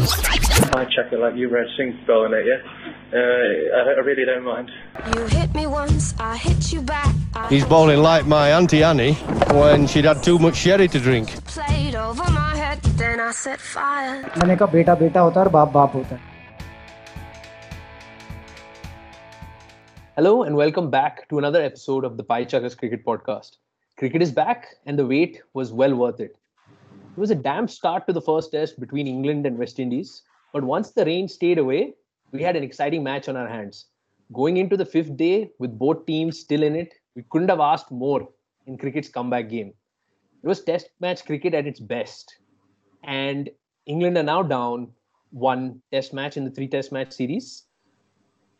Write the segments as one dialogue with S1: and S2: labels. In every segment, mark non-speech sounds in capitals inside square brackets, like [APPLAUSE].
S1: I check it like you read Sing spelling it, yeah? Uh, I, I really don't mind.
S2: You hit me once, I hit you back. I
S3: He's bowling like my Auntie Annie when she'd had too much sherry to drink.
S2: played over my head, then I set fire.
S4: मैंने कहा बेटा बेटा होता है और बाप बाप होता है
S5: Hello and welcome back to another episode of the Pie Chuckers Cricket Podcast. Cricket is back and the wait was well worth it. It was a damp start to the first test between England and West Indies, but once the rain stayed away, we had an exciting match on our hands. Going into the fifth day with both teams still in it, we couldn't have asked more in cricket's comeback game. It was test match cricket at its best. And England are now down one test match in the three test match series.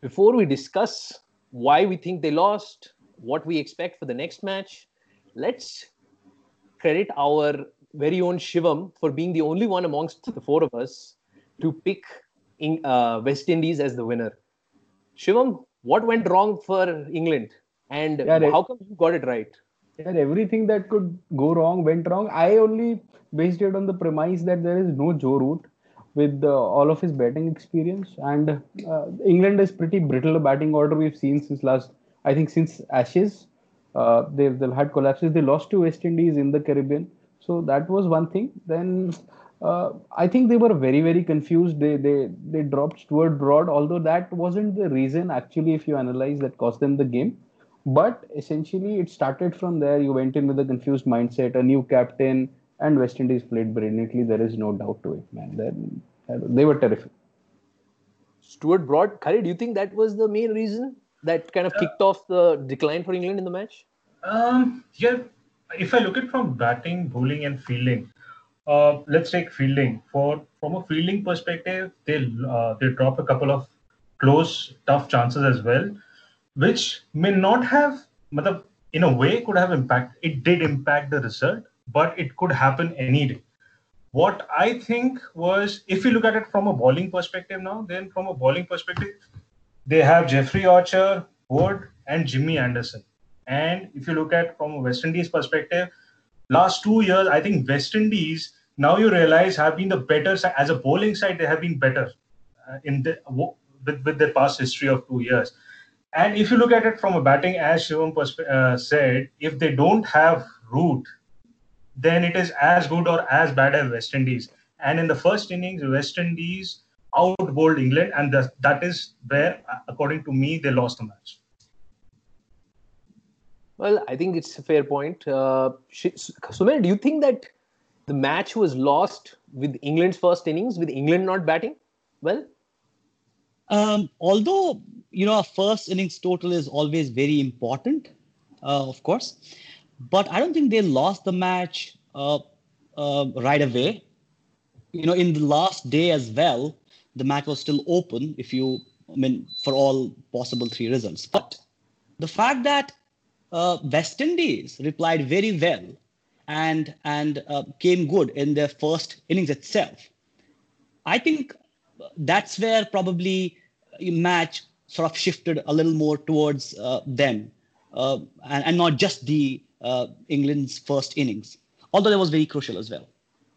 S5: Before we discuss why we think they lost, what we expect for the next match, let's credit our very own Shivam for being the only one amongst the four of us to pick in, uh, West Indies as the winner. Shivam, what went wrong for England? And
S6: Yeah,
S5: how come you got it right?
S6: and everything that could go wrong went wrong. I only based it on the premise that there is no Joe Root with uh, all of his batting experience, and uh, England is pretty brittle batting order we've seen since last, I think since Ashes. Uh, they've, they've had collapses. They lost to West Indies in the Caribbean, so that was one thing. Then uh, I think they were very very confused. They they they dropped Stuart Broad, although that wasn't the reason actually. If you analyze that cost them the game, but essentially it started from there. You went in with a confused mindset, a new captain, and West Indies played brilliantly. There is no doubt to it, man. Then they were terrific.
S5: Stuart Broad, Khalid, do you think that was the main reason that kind of kicked off the decline for England in the match?
S7: Um, yeah, if I look at from batting, bowling, and fielding, uh, let's take fielding. For from a fielding perspective, they uh, they drop a couple of close, tough chances as well, which may not have, in a way, could have impact. It did impact the result, but it could happen any day. What I think was, if you look at it from a bowling perspective now, then from a bowling perspective, they have Jofra Archer, Wood, and Jimmy Anderson. And if you look at from a West Indies perspective, last two years, I think West Indies now you realize have been the better side as a bowling side. They have been better uh, in the with, with their past history of two years. And if you look at it from a batting, as Shivam uh, said, if they don't have root, then it is as good or as bad as West Indies. And in the first innings, West Indies outbowled England, and that that is where, uh, according to me, they lost the match.
S5: Well, I think it's a fair point. Uh, Sumer, do you think that the match was lost with England's first innings, with England not batting? Well,
S8: Um, although you know, a first innings total is always very important, uh, of course, but I don't think they lost the match uh, uh, right away. You know, in the last day as well, the match was still open. If you, I mean, for all possible three results, but the fact that uh, West Indies replied very well and and uh, came good in their first innings itself. I think that's where probably match sort of shifted a little more towards uh, them uh, and, and not just the uh, England's first innings, although that was very crucial as well.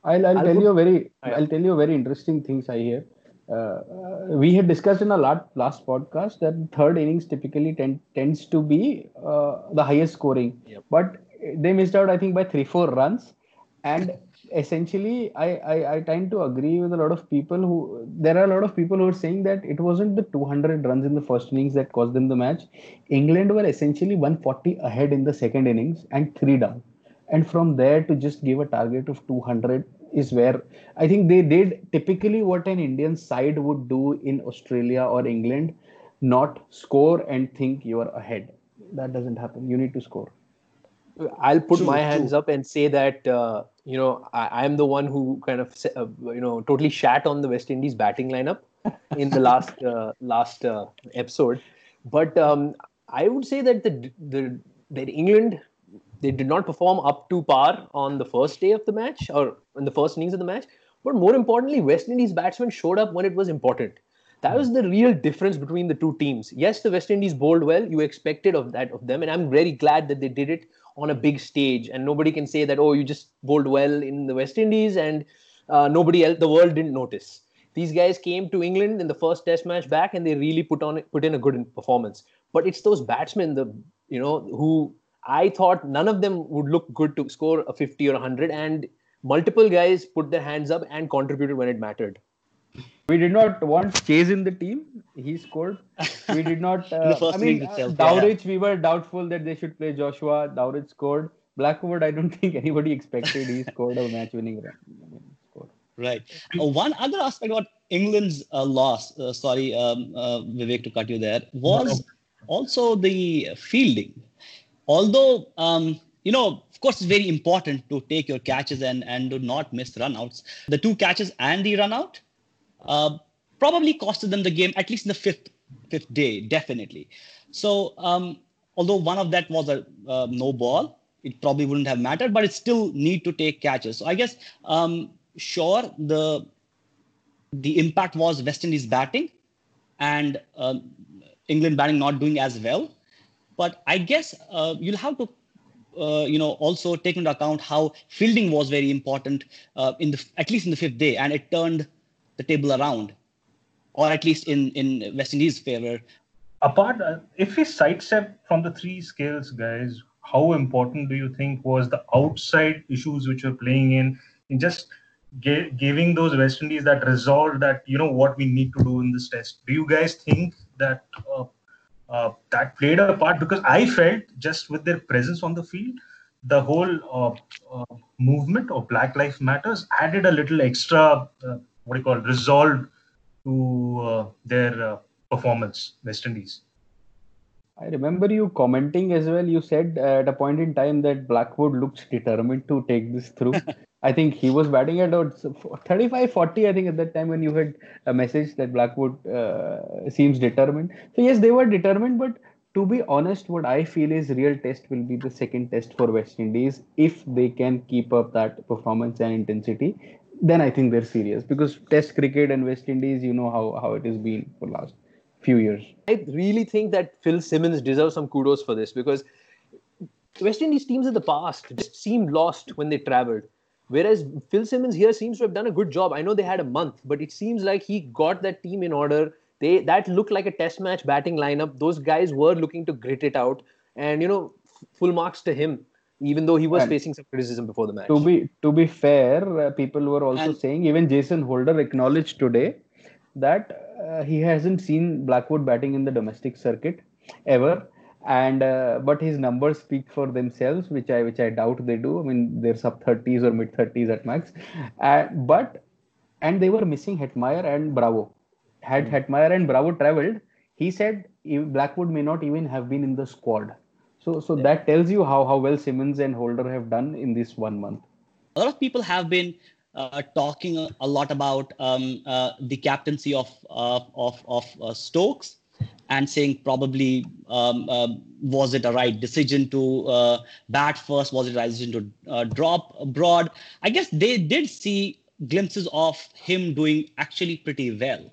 S6: I'll, I'll,
S5: I'll
S6: tell
S5: put-
S6: you a very I'll tell you a very interesting things I hear. Uh, uh, we had discussed in our last, last podcast that third innings typically tend, tends to be uh, the highest scoring,
S5: Yep.
S6: but they missed out I think by three four runs, and essentially I, I I tend to agree with a lot of people who there are a lot of people who are saying that it wasn't the 200 runs in the first innings that cost them the match. England were essentially 140 ahead in the second innings and three down and from there to just give a target of 200 is where I think they did typically what an Indian side would do in Australia or England, not score and think you are ahead. That doesn't happen. You need to score.
S5: I'll put
S8: True,
S5: my
S8: true.
S5: hands up and say that uh, you know I, I'm the one who kind of uh, you know totally shat on the West Indies batting lineup in the last [LAUGHS] uh, last uh, episode, but um, I would say that the the that England they did not perform up to par on the first day of the match or in the first innings of the match. But more importantly, West Indies batsmen showed up when it was important. That was the real difference between the two teams. Yes, the West Indies bowled well. You expected of that of them, and I'm very glad that they did it on a big stage. And nobody can say that oh, you just bowled well in the West Indies and uh, nobody else, the world didn't notice. these guys came to England in the first Test match back, and they really put on put in a good performance. But it's those batsmen, the you know, who I thought none of them would look good to score a 50 or 100, and multiple guys put their hands up and contributed when it mattered.
S6: We did not want Chase in the team. He scored. We did not. [LAUGHS] Uh,
S8: the first
S6: I mean,
S8: innings
S6: uh,
S8: itself, yeah.
S6: We were doubtful that they should play Joshua. Dowrich scored. Blackwood, I don't [LAUGHS] think anybody expected he scored a match-winning run. I mean, scored.
S8: Right. Uh, one other aspect about England's uh, loss, uh, sorry, um, uh, Vivek, to cut you there, was also the fielding. Although, um, you know, of course, it's very important to take your catches and, and do not miss runouts. The two catches and the runout uh, probably costed them the game, at least in the fifth fifth day, definitely. So, um, although one of that was a uh, no ball, it probably wouldn't have mattered, but it still need to take catches. So I guess, um, sure, the the impact was West Indies batting and um, England batting not doing as well. But I guess uh, you'll have to, uh, you know, also take into account how fielding was very important uh, in the at least in the fifth day, and it turned the table around, or at least in in West Indies' favor.
S7: apart uh, if we sidestep from the three scales guys how important do you think was the outside issues which were playing in in just giving those west indies that resolve that you know what we need to do in this test do you guys think that uh, that played a part because i felt just with their presence on the field the whole uh, uh, movement of black lives matters added a little extra uh, what do you call resolve to their performance west indies
S6: I remember you commenting as well. You said at a point in time that Blackwood looks determined to take this through. [LAUGHS] I think he was batting at about 35 40, I think, at that time when you had a message that Blackwood uh, seems determined. So, yes, they were determined, but to be honest, what I feel is real test will be the second test for West Indies if they can keep up that performance and intensity. Then I think they're serious because Test cricket and West Indies, you know how, how it has been for last few years.
S5: I really think that Phil Simmons deserves some kudos for this because West Indies teams in the past just seemed lost when they traveled. Whereas Phil Simmons here seems to have done a good job. I know they had a month, but it seems like he got that team in order. They that looked like a test match batting lineup. Those guys were looking to grit it out, and you know, full marks to him, even though he was
S6: And-
S5: facing some criticism before the match.
S6: to be to be fair, uh, people were also
S8: And-
S6: saying even Jason Holder acknowledged today that uh, he hasn't seen Blackwood batting in the domestic circuit ever, and uh, but his numbers speak for themselves, which I which I doubt they do. I mean, they're sub thirties or mid thirties at max, uh, but and they were missing Hetmyer and Bravo. Had Hetmyer and Bravo traveled, he said Blackwood may not even have been in the squad. So so that tells you how how well Simmons and Holder have done in this one month.
S8: a lot of people have been uh, talking a, lot about um, uh, the captaincy of uh, of of uh, Stokes and saying probably um, um was it a right decision to uh, bat first? Was it a right decision to uh, drop abroad? I guess they did see glimpses of him doing actually pretty well.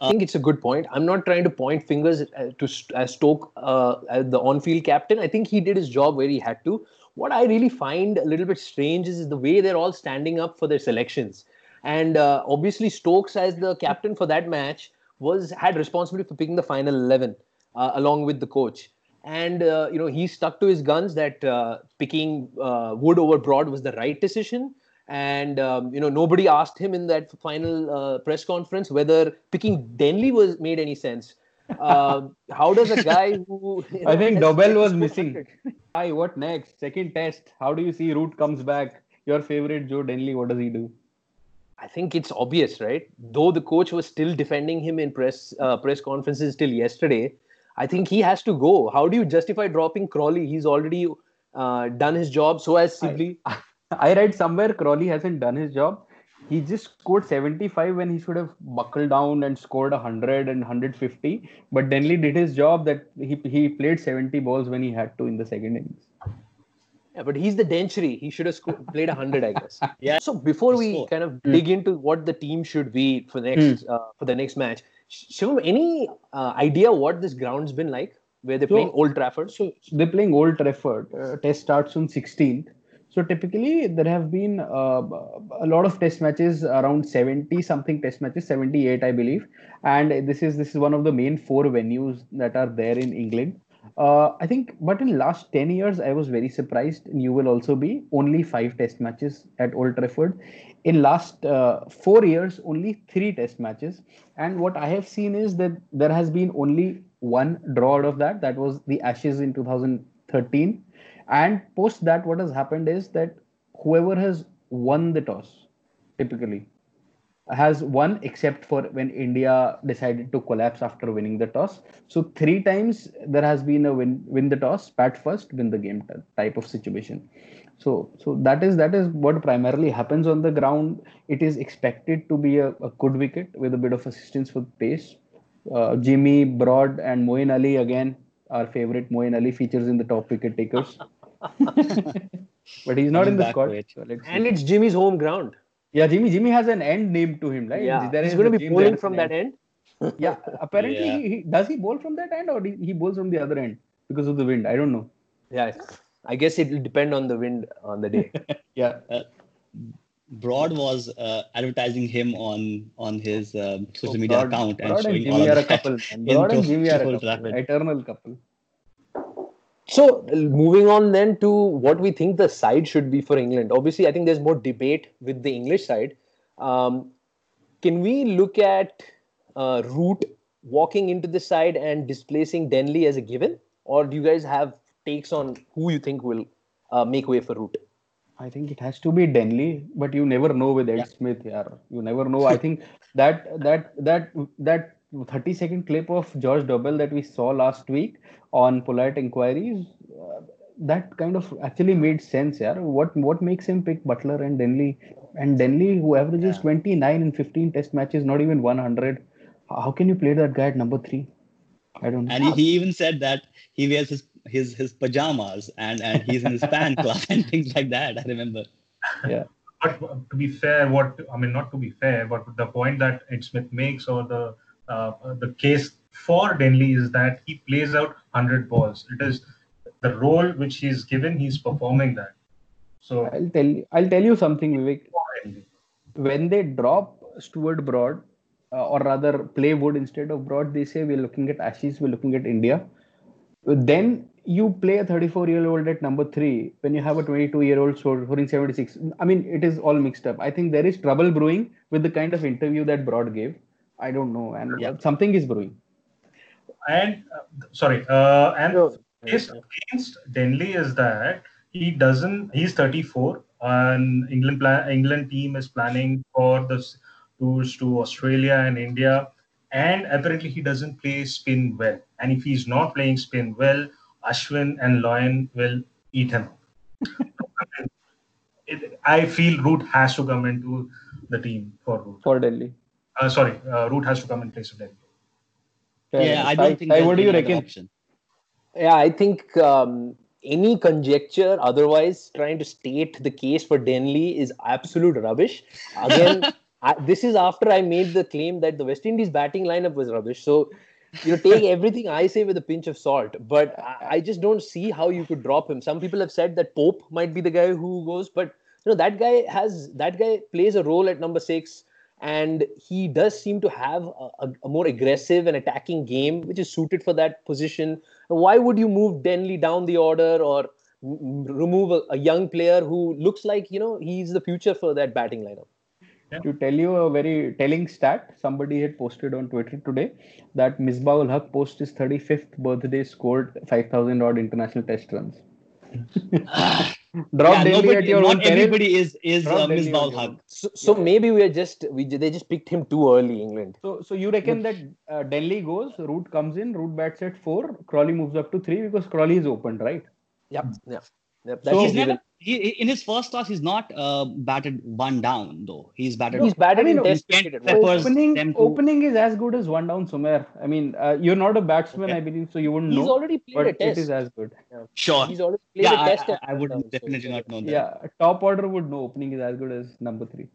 S5: I think it's a good point. I'm not trying to point fingers uh, to as Stoke uh, as the on-field captain. I think he did his job where he had to. What I really find a little bit strange is the way they're all standing up for their selections. And uh, obviously, Stokes as the captain for that match was had responsibility for picking the final eleven uh, along with the coach. And uh, you know he stuck to his guns that uh, picking uh, Wood over Broad was the right decision and um, you know nobody asked him in that final uh, press conference whether picking Denley was made any sense. Um how does a guy who you [LAUGHS]
S6: I think [LAUGHS] Dobell was missing. [LAUGHS] Hi, what next? Second test. How do you see Root comes back? Your favorite Joe Denley, what does he do?
S5: I think it's obvious, right? Though the coach was still defending him in press uh, press conferences till yesterday, I think he has to go. How do you justify dropping Crawley? He's already uh, done his job. So has Sibley.
S6: I read somewhere Crawley hasn't done his job. He just scored 75 when he should have buckled down and scored 100 and 150. But Denley did his job that he, he played 70 balls when he had to in the second innings.
S5: Yeah, but he's the Dentury. He should have sco- played 100, I guess. [LAUGHS]
S8: Yeah.
S5: So before we
S8: scored.
S5: kind of dig into what the team should be for next uh, for the next match, Sh- Shivam, any uh, idea what this ground's been like? Where they're
S6: So-
S5: playing Old Trafford?
S6: So they're playing Old Trafford. Uh, test starts on 16th. So typically, there have been uh, a lot of test matches, around 70 something test matches, 78, I believe. And this is this is one of the main four venues that are there in England. Uh, I think, but in last 10 years, I was very surprised. And you will also be only five test matches at Old Trafford. In last uh, four years, only three test matches. And what I have seen is that there has been only one draw out of that. That was the Ashes in 2013. And post that, what has happened is that whoever has won the toss, typically, has won except for when India decided to collapse after winning the toss. So three times there has been a win win the toss, bat first, win the game type of situation. So so that is that is what primarily happens on the ground. It is expected to be a, a good wicket with a bit of assistance for pace. Uh, Jimmy Broad and Moeen Ali again. Our favorite Moeen Ali features in the top wicket takers. [LAUGHS] but he's not
S8: Coming
S6: in the
S8: back
S6: squad.
S8: to it.
S6: So let's see.
S5: And it's Jimmy's home ground.
S6: Yeah, Jimmy. Jimmy has an end name to him, right?
S5: Yeah,
S6: There
S5: he's going to be
S6: game
S5: bowling from
S6: an
S5: that end. [LAUGHS]
S6: Yeah, apparently
S8: Yeah.
S6: He, he does he bowl from that end or he, he bowls from the other end because of the wind. I don't know.
S5: Yeah, I guess it will depend on the wind on the day. [LAUGHS]
S6: Yeah,
S8: Broad was uh, advertising him on on his um, social
S6: So
S8: media
S6: Broad-
S8: account and
S6: Broad and
S8: showing all of
S6: are a
S8: that
S6: couple. Broad and Jimmy are a couple. Eternal couple.
S5: So, moving on then to what we think the side should be for England. Obviously, I think there's more debate with the English side. Um, can we look at uh, Root walking into the side and displacing Denley as a given, or do you guys have takes on who you think will uh, make way for Root?
S6: I think it has to be Denley, but you never know with Ed
S8: Yeah.
S6: Smith. Yeah, you never know. I think that that that that 30 second clip of George Dobell that we saw last week on polite inquiries, uh, that kind of actually made sense. Yeah, what what makes him pick Buttler and Denley and Denley, who averages
S5: Yeah.
S6: 29 in 15 Test matches, not even 100. How can you play that guy at number three? I don't know.
S8: And he, he even said that he wears his his his pajamas and and he's in his fan [LAUGHS] club and things like that. I remember.
S6: yeah.
S7: But to be fair, what I mean, not to be fair, but the point that Ed Smith makes or the the case for Denley is that he plays out 100 balls. It is the role which he's given, he's performing that. So,
S6: I'll tell you. I'll tell you something, Vivek. When they drop Stuart Broad, uh, or rather play Wood instead of Broad, they say we're looking at Ashes, we're looking at India. Then you play a 34 year old at number three when you have a 22 year old scoring 76. I mean, it is all mixed up. I think there is trouble brewing with the kind of interview that Broad gave. I don't know, and
S8: Yeah.
S6: something is brewing.
S7: and uh, sorry, uh, and
S5: No.
S7: against Denley is that he doesn't. He's 34, and England plan, England team is planning for the tours to Australia and India, and apparently he doesn't play spin well. And if he's not playing spin well, Ashwin and Lyon will eat him. [LAUGHS] it, I feel Root has to come into the team for Root.
S6: for Delhi.
S7: Uh, sorry, uh, Root has to come in place of Delhi.
S6: Fair
S8: yeah. I don't think.
S6: Sai,
S8: there's
S6: what do you
S8: any
S6: reckon?
S8: Option.
S5: Yeah, I think um, any conjecture otherwise trying to state the case for Denley is absolute rubbish. Again, [LAUGHS] I, this is after I made the claim that the West Indies batting lineup was rubbish. So, you know, take everything I say with a pinch of salt. But I, I just don't see how you could drop him. Some people have said that Pope might be the guy who goes, but you know that guy has that guy plays a role at number six and he does seem to have a, a, a more aggressive and attacking game which is suited for that position. Why would you move denley down the order or m- m- remove a, a young player who looks like you know he's the future for that batting lineup?
S6: To tell you a very telling stat, somebody had posted on Twitter today that Misbah ul Haq post his 35th birthday scored 5,000 odd international test runs. [LAUGHS] Ah. Drop
S8: yeah,
S6: Delhi
S8: nobody,
S6: at your
S8: not
S6: own peril.
S8: everybody is is
S6: Drop
S8: uh,
S6: Delhi
S8: Misbah
S6: at your
S8: Haq.
S6: own-
S5: so, so maybe we're just we they just picked him too early england
S6: So, so you reckon that uh, Delhi goes, Root comes in, Root bats at four, Crawley moves up to three because Crawley is opened, right?
S5: yep yep, yep
S6: So
S8: he's never he, he- in his first class, He's not uh, batted one down though. He's batted.
S5: he's batted
S6: I mean,
S5: in test cricket at
S8: Pepper-
S5: once.
S8: Peppers
S6: Opening, opening is as good as one down somewhere. I mean, uh, you're not a batsman,
S8: Okay.
S6: I believe, so you wouldn't
S5: he's
S6: know.
S5: He's already played
S6: But
S5: a test
S6: is as good.
S8: sure.
S5: he's already played
S8: Yeah,
S5: a
S8: I,
S5: test
S8: I,
S5: at
S8: I would
S5: one down, so-
S8: definitely not know that.
S6: Yeah, top order would know opening is as good as number three.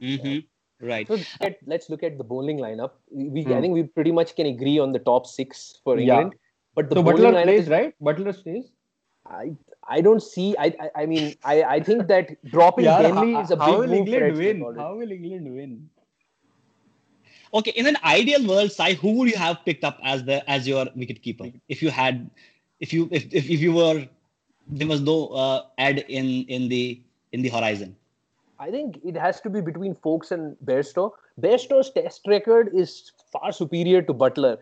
S8: Mm-hmm. Right.
S5: So let, let's look at the bowling lineup. We, we
S6: Hmm.
S5: I think we pretty much can agree on the top six for England. Yeah. But the
S6: so
S5: bowling
S6: Buttler
S5: lineup
S6: plays,
S5: is,
S6: right? Buttler stays.
S5: I, I don't see. I I, I mean, I, I think that dropping
S6: Yeah,
S5: Denley
S6: how,
S5: is a big
S6: how will
S5: move
S6: England win? How will England win?
S8: Okay, in an ideal world, Sai, who would you have picked up as the as your wicket keeper if you had, if you if if, if you were, there was no uh, ad in in the in the horizon.
S5: I think it has to be between Foakes and Bairstow. Bairstow's test record is far superior to Buttler.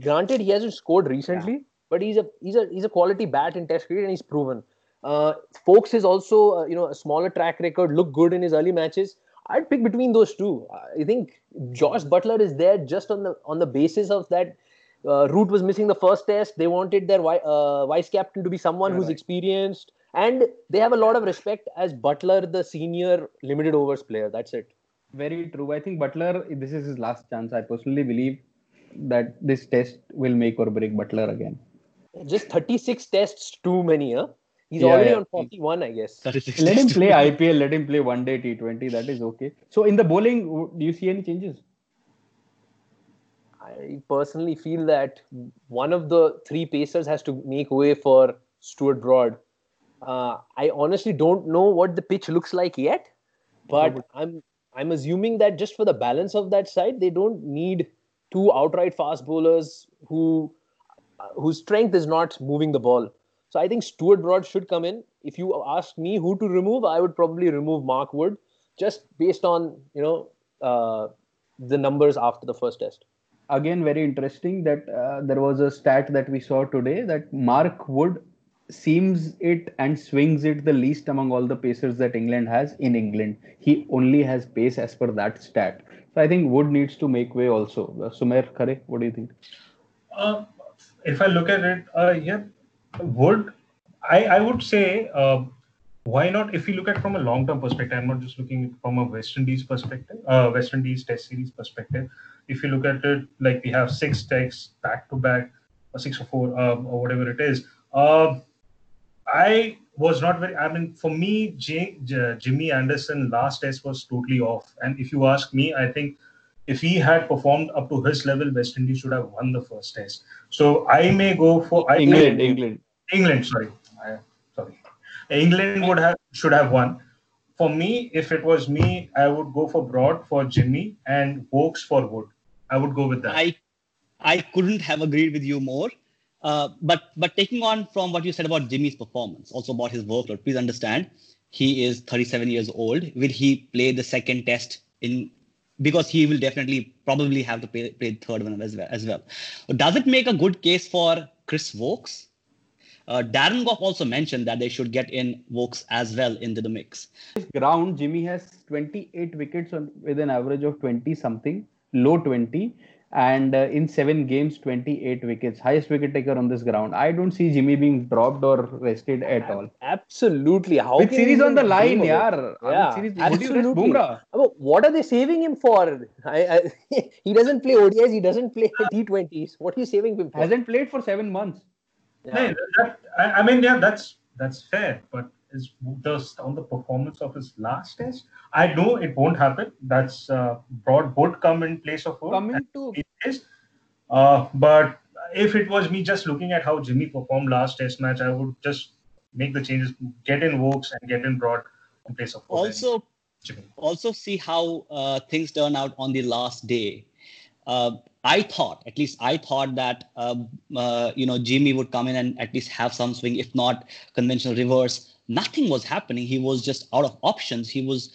S5: Granted, he hasn't scored recently, but he's a he's a he's a quality bat in Test cricket, and he's proven. Uh, Foakes is also uh, you know a smaller track record, looked good in his early matches. I'd pick between those two. I think Josh Buttler is there just on the on the basis of that. Uh, Root was missing the first test. They wanted their uh, vice captain to be someone
S6: Yeah,
S5: who's
S6: right.
S5: experienced, and they have a lot of respect as Buttler, the senior limited overs player. That's it.
S6: Very true. I think Buttler, this is his last chance. I personally believe that this test will make or break Buttler again.
S5: Just 36 tests too many, huh? He's
S6: Yeah,
S5: already
S6: yeah.
S5: on 41, I guess.
S8: 36
S6: Let him play IPL, let him play one day T20. That is okay. So in the bowling, do you see any changes?
S5: I personally feel that one of the three pacers has to make way for Stuart Broad. Uh, I honestly don't know what the pitch looks like yet, but I'm I'm assuming that just for the balance of that side, they don't need two outright fast bowlers who whose strength is not moving the ball. So I think Stuart Broad should come in. If you ask me who to remove, I would probably remove Mark Wood just based on you know uh, the numbers after the first test.
S6: Again, very interesting that uh, there was a stat that we saw today that Mark Wood seams it and swings it the least among all the pacers that England has in England. He only has pace as per that stat. So I think Wood needs to make way also. Uh, Sumer Khare, what do you think?
S7: Uh, if I look at it, uh, yeah, would I, I would say uh, why not? If you look at from a long term perspective, I'm not just looking from a West Indies perspective, uh, West Indies Test series perspective. If you look at it, like we have six tests back to back, or six or four, um, or whatever it is. Uh, I was not very. I mean, for me, J, J, Jimmy Anderson last test was totally off. And if you ask me, I think if he had performed up to his level, West Indies should have won the first test. So I may go for I
S6: England, England.
S7: England, sorry, I, sorry, England would have should have won. For me, if it was me, I would go for Broad for Jimmy and Woakes for Wood. I would go with that.
S8: I I couldn't have agreed with you more. Uh, but but taking on from what you said about Jimmy's performance, also about his workload, please understand he is 37 years old. Will he play the second test in? Because he will definitely probably have to play, third one as well. As well. Does it make a good case for Chris Woakes? Uh, Darren Gough also mentioned that they should get in Woakes as well into the mix.
S6: ground, Jimmy has 28 wickets on, with an average of 20 something, low 20, and uh, in seven games, 28 wickets, highest wicket taker on this ground. I don't see Jimmy being dropped or rested at all.
S5: Absolutely. How
S6: With series on the line,
S5: dream of
S6: yaar.
S5: Yeah,
S6: series, would you rest
S5: absolutely.
S6: Bumrah?
S5: What are they saving him for? I, I, [LAUGHS] he doesn't play ODIs. He doesn't play [LAUGHS] T20s. What are you saving him for?
S6: Hasn't played for seven months.
S7: No, that, I, I mean, yeah, that's that's fair. But is just on the performance of his last test, I know it won't happen. That's uh, Broad would come in place of Wood.
S6: Coming to
S7: is. Uh, but if it was me just looking at how Jimmy performed last test match, I would just make the changes, get in Woakes and get in Broad in place of and
S8: Also,
S7: Jimmy.
S8: also see how uh, things turn out on the last day. Uh, I thought, at least I thought that um, uh, you know Jimmy would come in and at least have some swing, if not conventional reverse. Nothing was happening. He was just out of options. He was.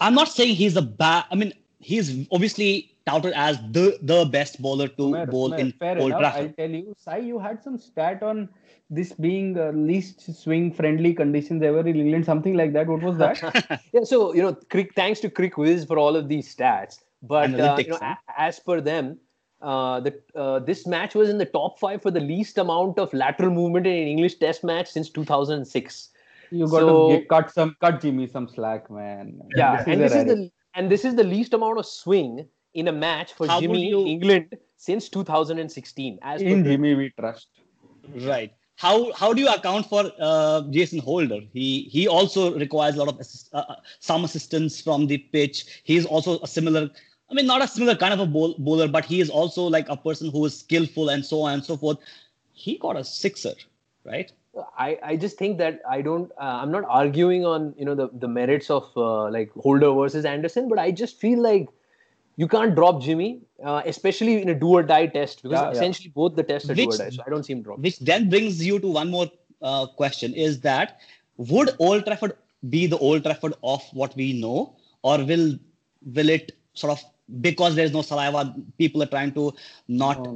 S8: I'm not saying he's a bad. I mean, he's obviously touted as the the best bowler to
S6: Sumer,
S8: bowl
S6: Sumer,
S8: in
S6: fair
S8: Old
S6: enough.
S8: Trafford.
S6: I'll tell you, Sai, you had some stat on this being uh, least swing friendly conditions ever in England, something like that. What was that? [LAUGHS]
S5: Yeah, so you know, Crick, thanks to CricViz for all of these stats. But uh, you know,
S8: huh?
S5: a- as per them, uh, the uh, this match was in the top five for the least amount of lateral movement in an English Test match since 2006.
S6: You got
S5: So-
S6: to get, cut some, cut Jimmy some slack, man.
S5: Yeah,
S6: This
S5: and this is the and this is the least amount of swing in a match for
S8: How
S5: Jimmy
S8: you-
S5: England since 2016. As per
S6: in Jimmy we trust.
S8: Right. How how do you account for uh, Jason Holder? He he also requires a lot of assist, uh, uh, some assistance from the pitch. He's also a similar. I mean, not a similar kind of a bowl, bowler, but he is also like a person who is skillful and so on and so forth. He got a sixer, right?
S5: I, I just think that I don't uh, I'm not arguing on you know the, the merits of uh, like Holder versus Anderson, but I just feel like you can't drop Jimmy, uh, especially in a do or die test because
S6: Yeah, yeah.
S5: essentially both the tests are do or
S8: Which-
S5: die. So I don't see him drop.
S8: Which then brings you to one more uh, question: Is that would Old Trafford be the Old Trafford of what we know, or will will it sort of because there is no saliva, people are trying to not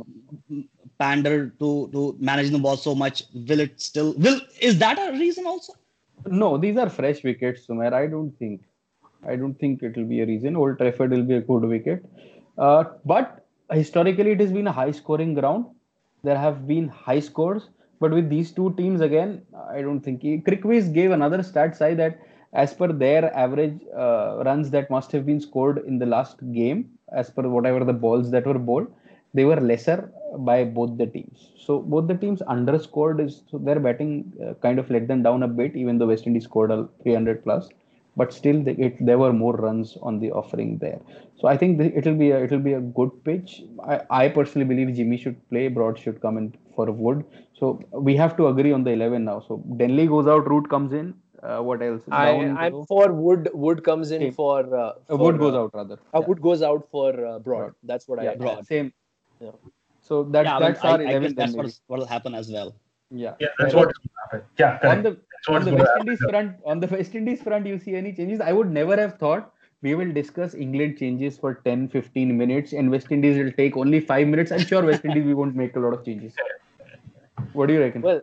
S8: pander to to managing the ball so much? Will it still will? Is that a reason also?
S6: No, these are fresh wickets, Sumer. I don't think. I don't think it will be a reason. Old Trafford will be a good wicket. Uh, but historically, it has been a high scoring ground. There have been high scores. But with these two teams, again, I don't think. CricViz gave another stat side that as per their average uh, runs that must have been scored in the last game, as per whatever the balls that were bowled, they were lesser by both the teams. So both the teams underscored is so their batting uh, kind of let them down a bit, even though West Indies scored a 300 plus, but still they, it, there were more runs on the offering there. So I think the, it'll be a, it'll be a good pitch. I, I personally believe Jimmy should play, Broad should come in for Wood. So we have to agree on the 11 now. So Denley goes out, Root comes in. Uh, what else?
S5: I, I'm for Wood. Wood comes in
S6: Okay.
S5: for, uh,
S6: uh,
S5: for,
S6: Wood goes
S5: uh,
S6: out rather.
S5: Uh,
S6: Yeah.
S5: Wood goes out for uh, Broad.
S6: Broad.
S5: That's what
S6: yeah,
S5: I.
S8: Broad.
S6: Same.
S5: Yeah.
S6: So that,
S8: yeah, I mean,
S6: that's
S8: I,
S6: our
S8: I
S6: 11
S8: guess that's
S6: then
S8: what will happen as well.
S6: Yeah.
S7: Yeah, that's
S6: what
S7: what is happen. Yeah, correct.
S6: on the
S7: that's what's
S6: on the
S7: going to
S6: West
S7: happen.
S6: Indies front, on the [LAUGHS] West Indies front, you see any changes? I would never have thought we will discuss England changes for 10, 15 minutes, and West Indies will take only five minutes. I'm sure West Indies we won't make a lot of changes. What do you reckon?
S5: Well,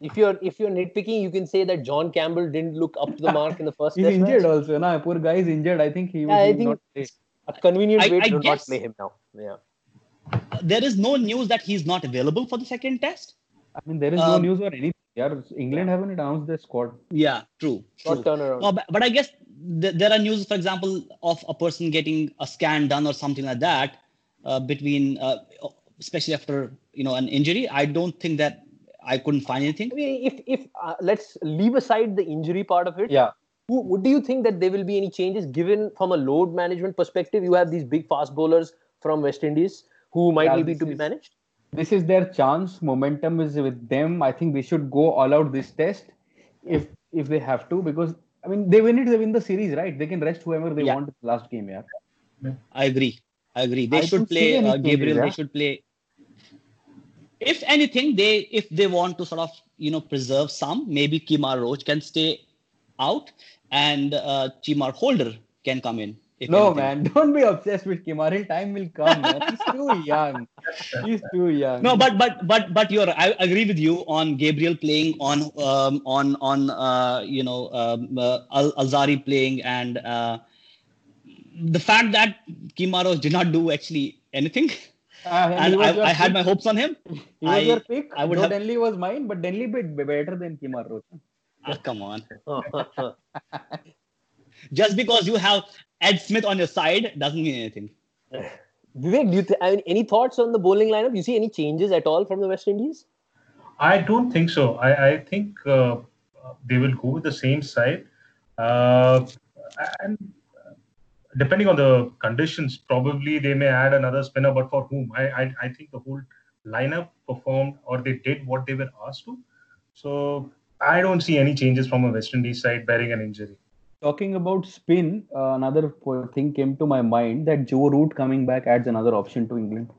S5: if you're if you're nitpicking, you can say that John Campbell didn't look up to the mark in the first
S6: He's
S5: test
S6: injured
S5: match.
S6: also. Na? Poor guy is injured. I think he will
S5: Yeah, I think
S6: not play.
S5: A convenient
S8: I-
S5: way
S8: I
S5: to not play him now. Yeah.
S8: There is no news that he's not available for the second test.
S6: I mean, there is no
S8: Um,
S6: news or anything. Yeah, England haven't announced their squad.
S8: Yeah, true.
S5: Short
S8: true.
S5: turnaround.
S8: No, but, but I guess th- there are news, for example, of a person getting a scan done or something like that uh, between, uh, especially after you know an injury. I don't think that I couldn't find anything.
S5: I mean, if if uh, let's leave aside the injury part of it,
S6: Yeah.
S5: who, would do you think that there will be any changes given from a load management perspective? You have these big fast bowlers from West Indies who might
S6: Yeah,
S5: need
S6: this
S5: to be
S6: is-
S5: managed.
S6: This is their chance. Momentum is with them. I think they should go all out this test if if they have to because I mean they win it, they win the series, right? They can rest whoever they
S8: Yeah.
S6: want in the last game, yeah.
S8: I agree. I agree. They
S6: I
S8: should play uh, Gabriel.
S6: yeah.
S8: They should play. If anything, they if they want to sort of you know preserve some, maybe Kemar Roach can stay out and uh, Chemar Holder can come in. If
S6: No,
S8: anything.
S6: man, don't be obsessed with Kimaril. Time will come, man. He's too young. He's too young.
S8: No, but but but but you're. I agree with you on Gabriel playing on um, on on uh, you know um, uh, Al- Alzarri playing and uh, the fact that Kemar Roach did not do actually anything,
S6: Uh, and he
S8: and
S6: was your
S8: I, I had my hopes on him.
S6: He was
S8: I-
S6: your pick.
S8: I would
S6: Though
S8: have-
S6: Denley was mine, but Denley bit better than Kemar Roach.
S8: Ah, come on, [LAUGHS] just because you have Ed Smith on your side doesn't mean anything.
S5: Vivek, do you th- I mean, any thoughts on the bowling lineup? You see any changes at all from the West Indies?
S7: I don't think so. I, I think uh, they will go with the same side. Uh, and depending on the conditions, probably they may add another spinner, but for whom? I, I, I think the whole lineup performed or they did what they were asked to. So I don't see any changes from a West Indies side bearing an injury.
S6: Talking about spin, uh, another thing came to my mind that Joe Root coming back adds another option to England.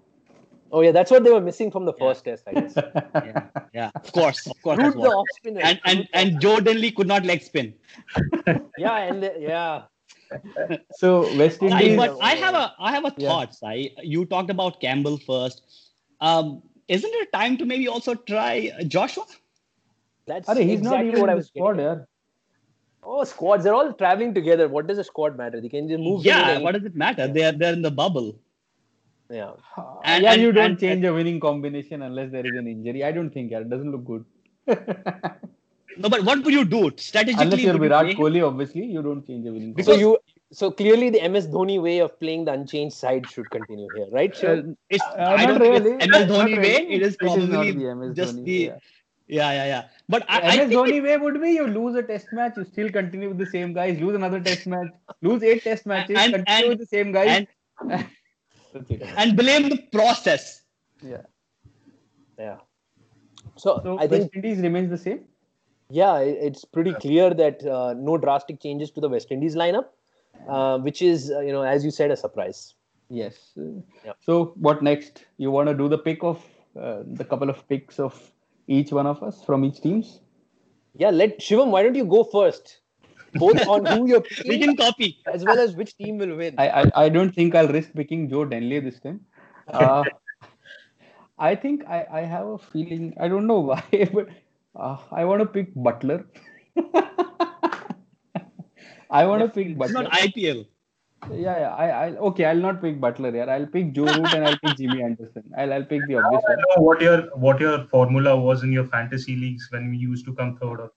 S5: Oh yeah, that's what they were missing from the first test, I guess. [LAUGHS]
S8: Yeah, yeah, of course, of course.
S5: Root the off spinner.
S8: And and and Joe Denley could not leg spin. [LAUGHS]
S5: yeah, and the, yeah.
S6: So West Indies.
S8: but I have a I have a
S6: Yeah.
S8: thought, Sai. You talked about Campbell first. Um, isn't it time to maybe also try Joshua?
S5: That's
S6: Arey, he's
S5: exactly
S6: not even
S5: what I was
S6: squad,
S5: getting.
S6: yeah.
S5: Oh, squads, they're all traveling together. What does a squad matter? They can just move.
S8: Yeah,
S5: any-
S8: what does it matter? They're they're in the bubble.
S5: yeah.
S8: And-
S6: yeah,
S8: and-
S6: you don't
S8: and-
S6: change a winning combination unless there is an injury. I don't think, yeah, it doesn't look good.
S8: No, but what would you do strategically?
S6: unless you're
S8: would you
S6: Virat? Kohli, obviously, you don't change a winning
S5: So
S6: combination.
S5: you, so clearly the MS Dhoni way of playing the unchanged side should continue here, right?
S6: Uh,
S8: It's
S6: Uh,
S8: I don't think
S6: really.
S8: it's MS Dhoni way. It is
S6: It is not
S8: probably
S6: the MS
S8: just
S6: Dhoni
S8: the
S6: way,
S8: yeah yeah yeah. But I, I
S6: MS
S8: think
S6: Dhoni way would be you lose a test match, you still continue with the same guys, lose another test match, lose eight test matches,
S8: And-
S6: continue
S8: and-
S6: with the same guys.
S8: and [LAUGHS] and blame the process.
S6: Yeah.
S5: Yeah. So,
S6: So
S5: I
S6: West
S5: think
S6: Indies remains the same.
S5: yeah, it's pretty clear that uh, no drastic changes to the West Indies lineup, uh, which is uh, you know as you said a surprise.
S6: Yes.
S5: Yeah.
S6: So what next? You want to do the pick of uh, the couple of picks of each one of us from each teams?
S5: Yeah, let Shivam. Why don't you go first? Both on who you're picking, [LAUGHS] We
S8: can copy.
S5: as well as which team will win.
S6: I, I I don't think I'll risk picking Joe Denley this time. Uh, [LAUGHS] I think I, I have a feeling I don't know why, [LAUGHS] but uh, I want to pick Buttler. I want to pick Buttler.
S8: It's
S6: Buttler.
S8: not IPL.
S6: Yeah, yeah. I, I okay. I'll not pick Buttler here. I'll pick Joe Root and I'll pick Jimmy [LAUGHS] Anderson. I'll I'll pick the obvious one.
S7: what your what your formula was in your fantasy leagues when we used to come third. Or,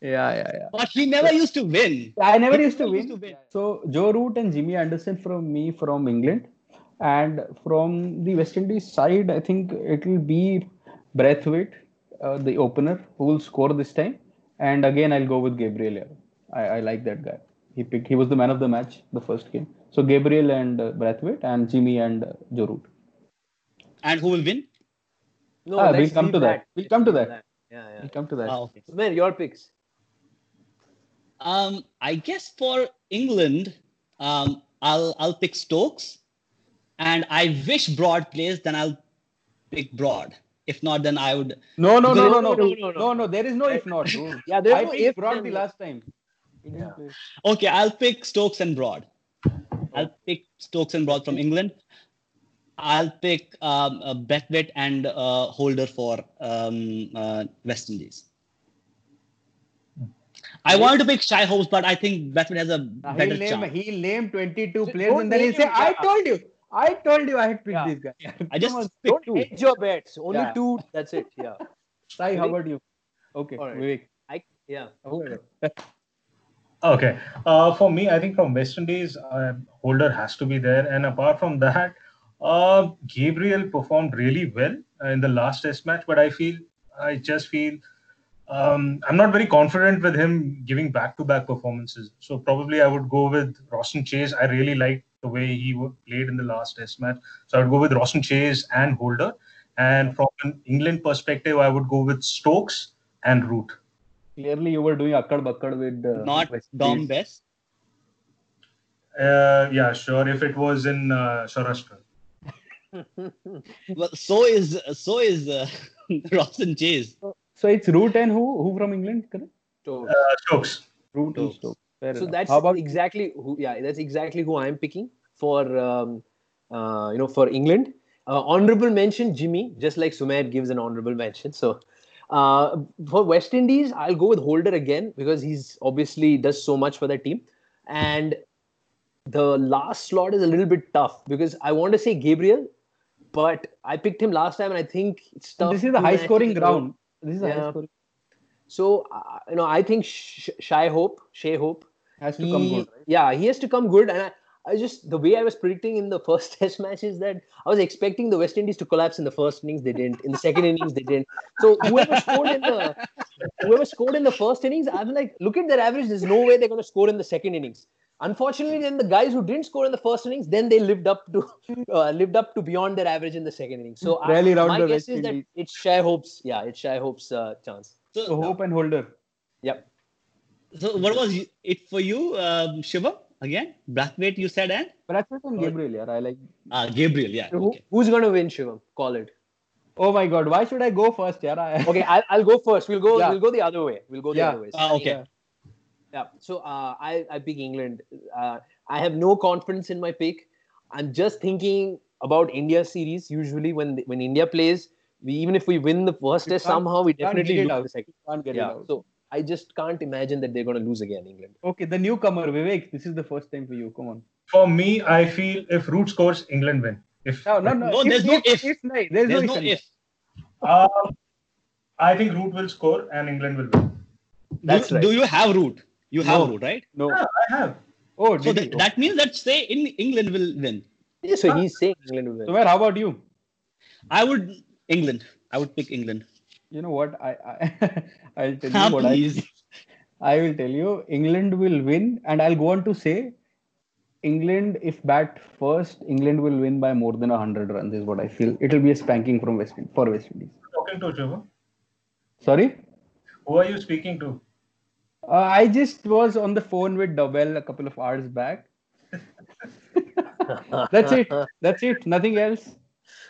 S6: Yeah, yeah, yeah.
S8: But he never used to win.
S6: I never used to
S8: never
S6: win.
S8: used to win.
S6: So Joe Root and Jimmy Anderson from me from England, and from the West Indies side, I think it will be Brathwaite, uh, the opener, who will score this time. And again, I'll go with Gabriel. I, I like that guy. He picked. He was the man of the match the first game. So Gabriel and uh, Brathwaite and Jimmy and uh, Joe Root.
S8: And who will win?
S5: no,
S6: Ah, we'll come to that. We'll come to
S5: leave
S6: that.
S5: Yeah, yeah.
S6: We'll come to that.
S8: Ah, okay.
S5: Man, your picks.
S8: Um, I guess for England, um, I'll I'll pick Stokes, and I wish Broad plays. Then I'll pick Broad. If not, then I would.
S6: No, no, no, no,
S5: No,
S6: no,
S5: no,
S6: no,
S5: no.
S6: There is no if not. [LAUGHS]
S5: Yeah, there's
S6: I
S5: no
S6: picked
S5: if
S6: Broad
S5: then-
S6: the last time. He didn't
S5: Yeah.
S8: Okay, I'll pick Stokes and Broad. I'll pick Stokes and Broad from England. I'll pick um, uh, Brathwaite and uh, Holder for um, uh, West Indies. I wanted to pick Shai Hopes, but I think Brathwaite has a better
S6: he'll,
S8: chance.
S6: he'll name 22
S5: So
S6: players and then he'll
S5: name
S6: say,
S5: him,
S6: I told you. I told you I had picked
S5: Yeah.
S6: this guy. [LAUGHS]
S8: I just
S6: on,
S8: picked
S5: Don't
S8: two.
S5: hedge your bets. Only
S6: Yeah.
S5: two. That's it. Yeah. [LAUGHS]
S6: Sai, how about you? Okay,
S5: All right.
S6: Vivek.
S5: I yeah.
S6: Whoever. [LAUGHS]
S7: Okay. Uh, for me, I think from West Indies, uh, Holder has to be there. And apart from that, uh, Gabriel performed really well in the last Test match. But I feel, I just feel, um, I'm not very confident with him giving back-to-back performances. So probably I would go with Roston Chase. I really liked the way he played in the last Test match. So I would go with Roston Chase and Holder. And from an England perspective, I would go with Stokes and Root.
S6: Clearly, you were doing akkad bakkad with uh,
S8: Not
S6: West
S8: Dom
S6: Indies.
S8: Best.
S7: Uh, yeah, sure. If it was in uh, Saurashtra. [LAUGHS]
S8: Well, so is so is uh, [LAUGHS] Roston Chase.
S6: So it's Root and who? Who from England? Correct?
S5: So,
S7: Uh, Stokes.
S6: Root and
S5: Stokes.
S6: Stokes. Fair
S5: so
S6: enough.
S5: that's
S6: how about
S5: exactly who. Yeah, that's exactly who I'm picking for. Um, uh, you know, for England. Uh, honorable mention, Jimmy. Just like Sumer gives an honorable mention. So. Uh, for West Indies, I'll go with Holder again because he's obviously does so much for that team. And the last slot is a little bit tough because I want to say Gabriel, but I picked him last time and I think it's tough.
S6: this is the high scoring ground. This is a high scoring.
S5: So uh, you know, I think Sh- Shai Hope, Shay Hope,
S6: Has to
S5: he,
S6: come good. Right?
S5: yeah, he has to come good. And I, I just the way I was predicting in the [LAUGHS] first Test match is that I was expecting the West Indies to collapse in the first innings. They didn't. In the second innings, they didn't. So whoever scored in the whoever scored in the first innings, I'm like, look at their average. There's no way they're going to score in the second innings. Unfortunately, then the guys who didn't score in the first innings, then they lived up to [LAUGHS] uh, lived up to beyond their average in the second innings. So I-
S6: Rally round
S5: my
S6: the
S5: guess
S6: West
S5: is that
S6: Indies.
S5: it's Shai Hope's. Yeah, it's Shai Hope's uh, chance.
S8: So,
S6: So Hope and Holder.
S5: Yep.
S8: so what was it for you, um, Shiva? Again, Brathwaite you said, and
S6: Brathwaite and Gabriel. Yeah, I like.
S8: uh, Gabriel. Yeah.
S5: Who,
S8: Okay.
S5: Who's going to win, Shivam? Call it.
S6: Oh my God! Why should I go first? Yeah. I,
S5: Okay, I'll, I'll go first. We'll go.
S6: Yeah.
S5: We'll go the other way. We'll go the
S6: Yeah.
S5: other way.
S8: Ah, okay.
S6: Yeah.
S5: Yeah. So uh, I I pick England. Uh, I have no confidence in my pick. I'm just thinking about India series. Usually when when India plays, we even if we win the first test somehow, we definitely
S6: get it
S5: lose the second.
S6: Can't get it
S5: Yeah.
S6: out.
S5: So I just can't imagine that they're going to lose again, England.
S6: Okay, the newcomer Vivek. This is the first time for you. Come on.
S7: For me, I feel if Root scores, England win. If
S6: No, no, no.
S8: No, there's no if.
S6: if no, there's,
S8: There's
S6: no
S8: no
S6: if.
S8: if.
S7: Um, I think Root will score and England will win.
S5: That's
S8: do,
S5: right.
S8: do you have root? You have
S6: No.
S8: root, right?
S6: No.
S7: Yeah, I have.
S6: Oh,
S8: So that, that means that say in England will win.
S5: Yeah, so he's saying England will win.
S6: So, where? How about you?
S8: I would England. I would pick England.
S6: You know what? I, I [LAUGHS] I'll tell you what I,
S8: please.
S6: I will tell you. England will win, and I'll go on to say, England if bat first, England will win by more than hundred runs. Is what I feel. It will be a spanking from West Indies for West Indies.
S7: Talking to Trevor.
S6: Sorry?
S7: Who are you speaking to?
S6: Uh, I just was on the phone with Dobell a couple of hours back. [LAUGHS] That's it. That's it. Nothing else.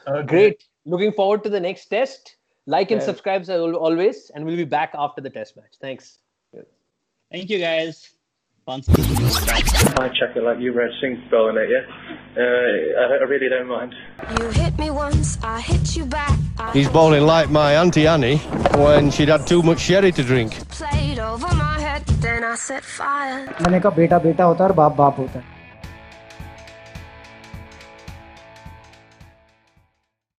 S7: Okay.
S5: Great. Looking forward to the next test. Like and
S6: Yeah.
S5: subscribe as al- always, and we'll be back after the test match. Thanks.
S8: Thank you, guys. Fun speaking to you.
S1: I check it like you read Singh spelling it, yeah? Uh, I, I really don't mind.
S2: You hit me once, I hit you back. I
S3: He's bowling like my Auntie Annie when she'd had too much sherry to drink.
S2: played over my head, then I set fire.
S4: मैंने कहा बेटा बेटा होता है और बाप बाप होता है